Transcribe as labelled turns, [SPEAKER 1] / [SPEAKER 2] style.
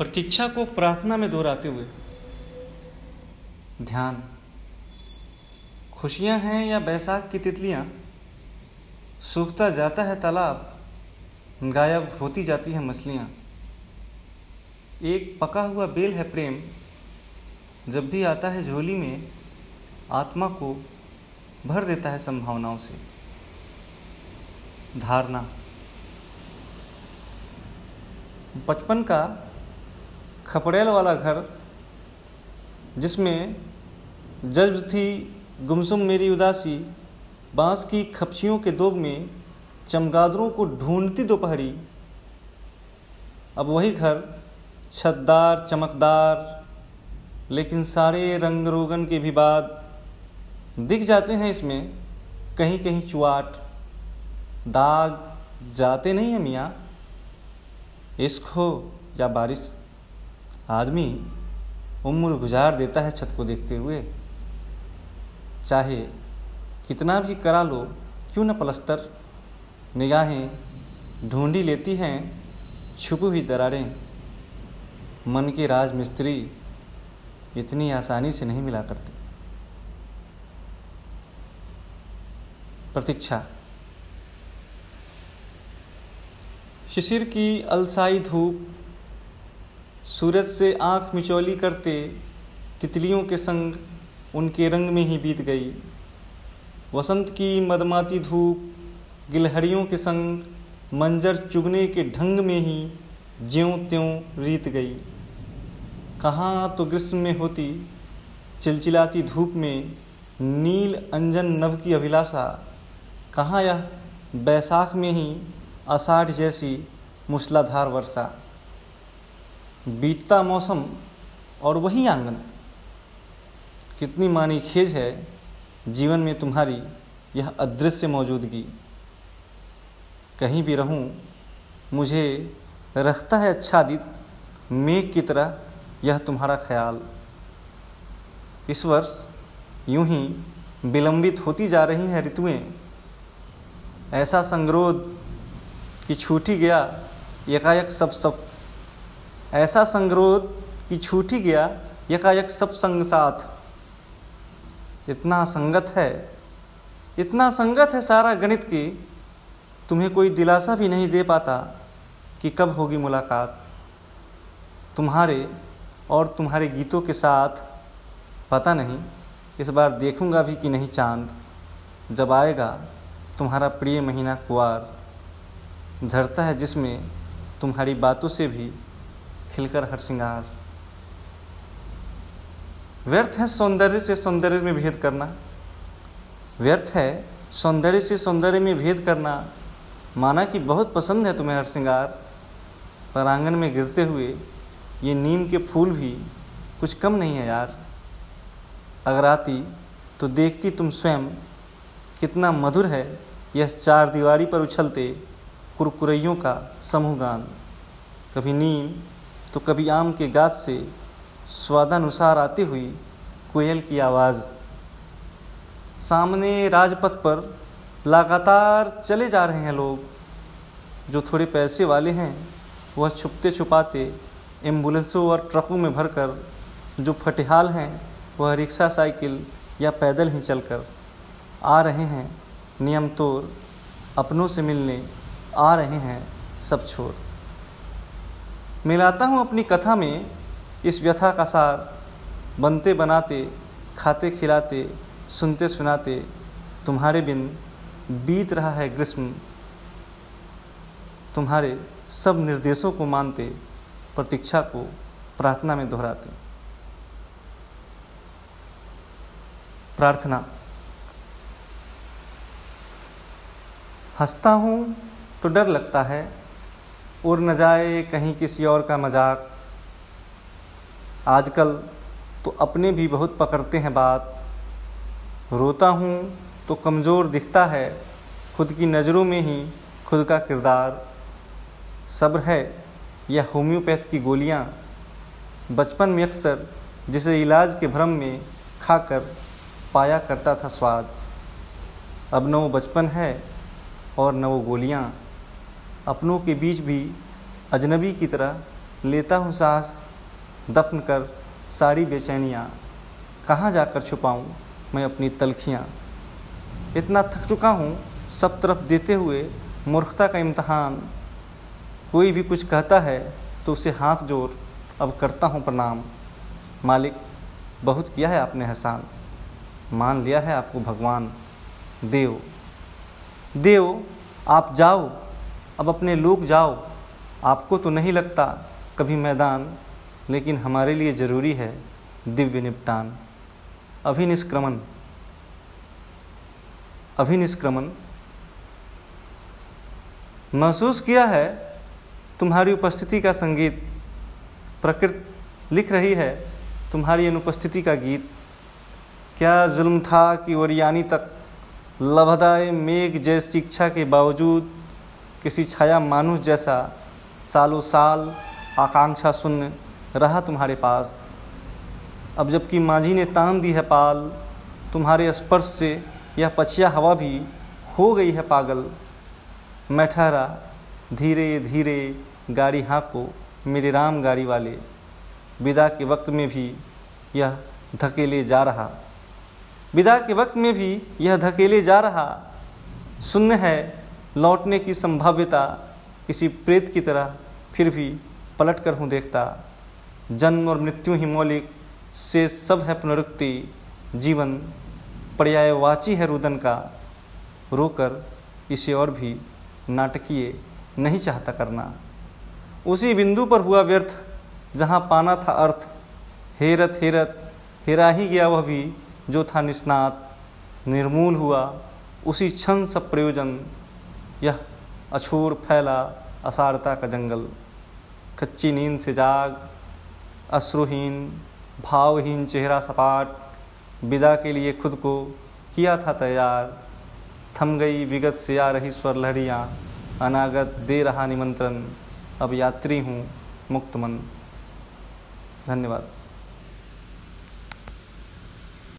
[SPEAKER 1] प्रतीक्षा को प्रार्थना में दोहराते हुए, ध्यान, खुशियाँ हैं या बैसाख की तितलियाँ, सूखता जाता है तालाब, गायब होती जाती हैं मछलियाँ। एक पका हुआ बेल है प्रेम, जब भी आता है झोली में, आत्मा को भर देता है संभावनाओं से। धारणा, बचपन का खपड़ेल वाला घर, जिसमें जज्ब थी गुमसुम मेरी उदासी, बाँस की खपचियों के दोग में चमगादड़ों को ढूंढती दोपहरी। अब वही घर छतदार चमकदार, लेकिन सारे रंग रोगन के भी बाद दिख जाते हैं इसमें कहीं कहीं चुआट। दाग जाते नहीं हैं मियाँ? इश्क हो या बारिश? आदमी उम्र गुजार देता है छत को देखते हुए। चाहे कितना भी करा लो, क्यों न पलस्तर। निगाहें ढूंढी लेती हैं, छुपी हुई दरारें। मन के राज मिस्त्री इतनी आसानी से नहीं मिला करते। प्रतीक्षा। शिशिर की अलसाई धूप सूरज से आँख मिचौली करते तितलियों के संग उनके रंग में ही बीत गई। वसंत की मदमाती धूप गिलहरियों के संग मंजर चुगने के ढंग में ही ज्यों त्यों रीत गई। कहाँ तो ग्रीष्म में होती चिलचिलाती धूप में नील अंजन नव की अभिलाषा, कहाँ यह बैसाख में ही आषाढ़ जैसी मूसलाधार वर्षा। बीतता मौसम और वही आँगन। कितनी मानी खेज है जीवन में तुम्हारी यह अदृश्य मौजूदगी। कहीं भी रहूँ, मुझे रखता है अच्छा आच्छादित मेघ की तरह यह तुम्हारा ख्याल। इस वर्ष यूँ ही विलंबित होती जा रही हैं ऋतुएँ। ऐसा संग्रोध कि छूटी गया एकाएक सब सब ऐसा संग्रोध कि छूट ही गया एकाएक सब संग साथ। इतना संगत है, इतना संगत है सारा गणित की, तुम्हें कोई दिलासा भी नहीं दे पाता कि कब होगी मुलाकात। तुम्हारे और तुम्हारे गीतों के साथ, पता नहीं, इस बार देखूँगा भी कि नहीं चाँद। जब आएगा, तुम्हारा प्रिय महीना कुआर झरता है जिसमें तुम्हारी बातों से भी खिलकर हर श्रृंगार। व्यर्थ है सौंदर्य से सौंदर्य में भेद करना। व्यर्थ है सौंदर्य से सौंदर्य में भेद करना। माना कि बहुत पसंद है तुम्हें हर श्रृंगार। पर आँगन में गिरते हुए ये नीम के फूल भी कुछ कम नहीं है यार। अगर आती तो देखती तुम स्वयं कितना मधुर है यह चार दीवारी पर उछलते कुरकुरैयों का समूह गान कभी नीम तो कभी आम के गाछ से स्वादानुसार आती हुई कोयल की आवाज़। सामने राजपथ पर लगातार चले जा रहे हैं लोग। जो थोड़े पैसे वाले हैं, वह छुपते छुपाते एम्बुलेंसों और ट्रकों में भरकर, जो फटिहाल हैं, वह रिक्शा, साइकिल या पैदल ही चलकर आ रहे हैं। नियम तोड़ अपनों से मिलने आ रहे हैं सब छोड़ मिलाता हूँ अपनी कथा में इस व्यथा का सार। बनते बनाते, खाते खिलाते, सुनते सुनाते, तुम्हारे बिन बीत रहा है ग्रीष्म। तुम्हारे सब निर्देशों को मानते, प्रतीक्षा को प्रार्थना में दोहराते। प्रार्थना। हंसता हूँ तो डर लगता है उड़ न जाए कहीं किसी और का मज़ाक आजकल तो अपने भी बहुत पकड़ते हैं बात। रोता हूँ तो कमज़ोर दिखता है, खुद की नज़रों में ही खुद का किरदार। सब्र है या होम्योपैथ की गोलियाँ। बचपन में अक्सर जिसे इलाज के भ्रम में खाकर पाया करता था स्वाद। अब न वो बचपन है और न वो गोलियाँ। अपनों के बीच भी अजनबी की तरह लेता हूँ सांस दफन कर सारी बेचैनियाँ। कहाँ जाकर छुपाऊँ मैं अपनी तलखियाँ? इतना थक चुका हूँ, सब तरफ़ देते हुए मूर्खता का इम्तहान। कोई भी कुछ कहता है तो उसे हाथ जोड़, अब करता हूँ प्रणाम। मालिक, बहुत किया है आपने एहसान। मान लिया है आपको भगवान। देव देव, आप जाओ। अब अपने लोग जाओ। आपको तो नहीं लगता कभी मैदान, लेकिन हमारे लिए ज़रूरी है दिव्य निपटान। अभिनिष्क्रमण। अभिनिष्क्रमण। महसूस किया है तुम्हारी उपस्थिति का संगीत। प्रकृति लिख रही है तुम्हारी अनुपस्थिति का गीत। क्या जुल्म था कि ओरियानी तक, लभदाए मेघ जैसी इच्छा के बावजूद किसी छाया मानुष जैसा सालों साल, आकांक्षा शून्य रहा तुम्हारे पास। अब जबकि मांझी ने तान दी है पाल, तुम्हारे स्पर्श से यह पछिया हवा भी हो गई है पागल। मैं ठहरा धीरे धीरे गाड़ी हाँको मेरे राम गाड़ी वाले। विदा के वक्त में भी यह धकेले जा रहा। विदा के वक्त में भी यह धकेले जा रहा। शून्य है लौटने की संभाव्यता किसी प्रेत की तरह फिर भी पलट कर हूँ देखता। जन्म और मृत्यु ही मौलिक से सब है पुनरुक्ति। जीवन पर्यायवाची है रुदन का। रोकर इसे और भी नाटकीय नहीं चाहता करना। उसी बिंदु पर हुआ व्यर्थ, जहाँ पाना था अर्थ। हेरत हेरत, हेरा ही गया वह भी, जो था निष्णात। निर्मूल हुआ उसी क्षण सब प्रयोजन। यह अछूर फैला असारता का जंगल। कच्ची नींद से जाग, अश्रुहीन, भावहीन चेहरा सपाट, विदा के लिए खुद को किया था तैयार। थम गई विगत से आ रही स्वर लहरियाँ, अनागत दे रहा निमंत्रण। अब यात्री हूँ मुक्त मन। धन्यवाद।